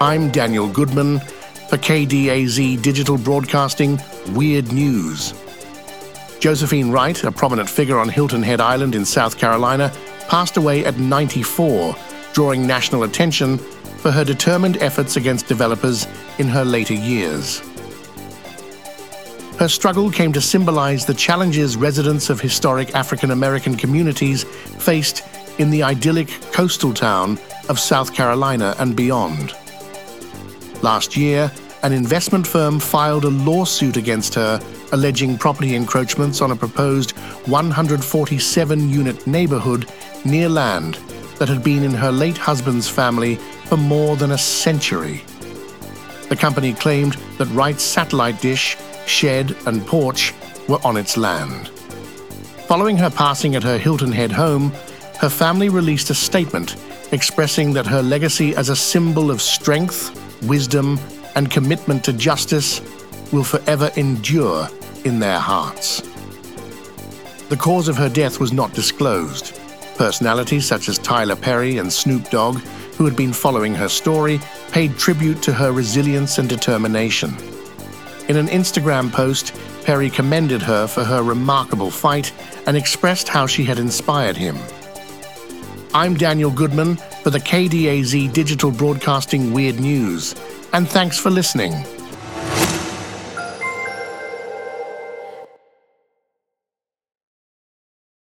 I'm Daniel Goodman for KDAZ Digital Broadcasting Weird News. Josephine Wright, a prominent figure on Hilton Head Island in South Carolina, passed away at 94, drawing national attention for her determined efforts against developers in her later years. Her struggle came to symbolize the challenges residents of historic African American communities faced in the idyllic coastal town of South Carolina and beyond. Last year, an investment firm filed a lawsuit against her alleging property encroachments on a proposed 147 unit neighborhood near land that had been in her late husband's family for more than a century. The company claimed that Wright's satellite dish, shed, and porch were on its land. Following her passing at her Hilton Head home, her family released a statement expressing that her legacy as a symbol of strength, wisdom, and commitment to justice will forever endure in their hearts. The cause of her death was not disclosed. Personalities such as Tyler Perry and Snoop Dogg, who had been following her story, paid tribute to her resilience and determination. In an Instagram post, Perry commended her for her remarkable fight and expressed how she had inspired him. I'm Daniel Goodman for the KDAZ Digital Broadcasting Weird News, and thanks for listening.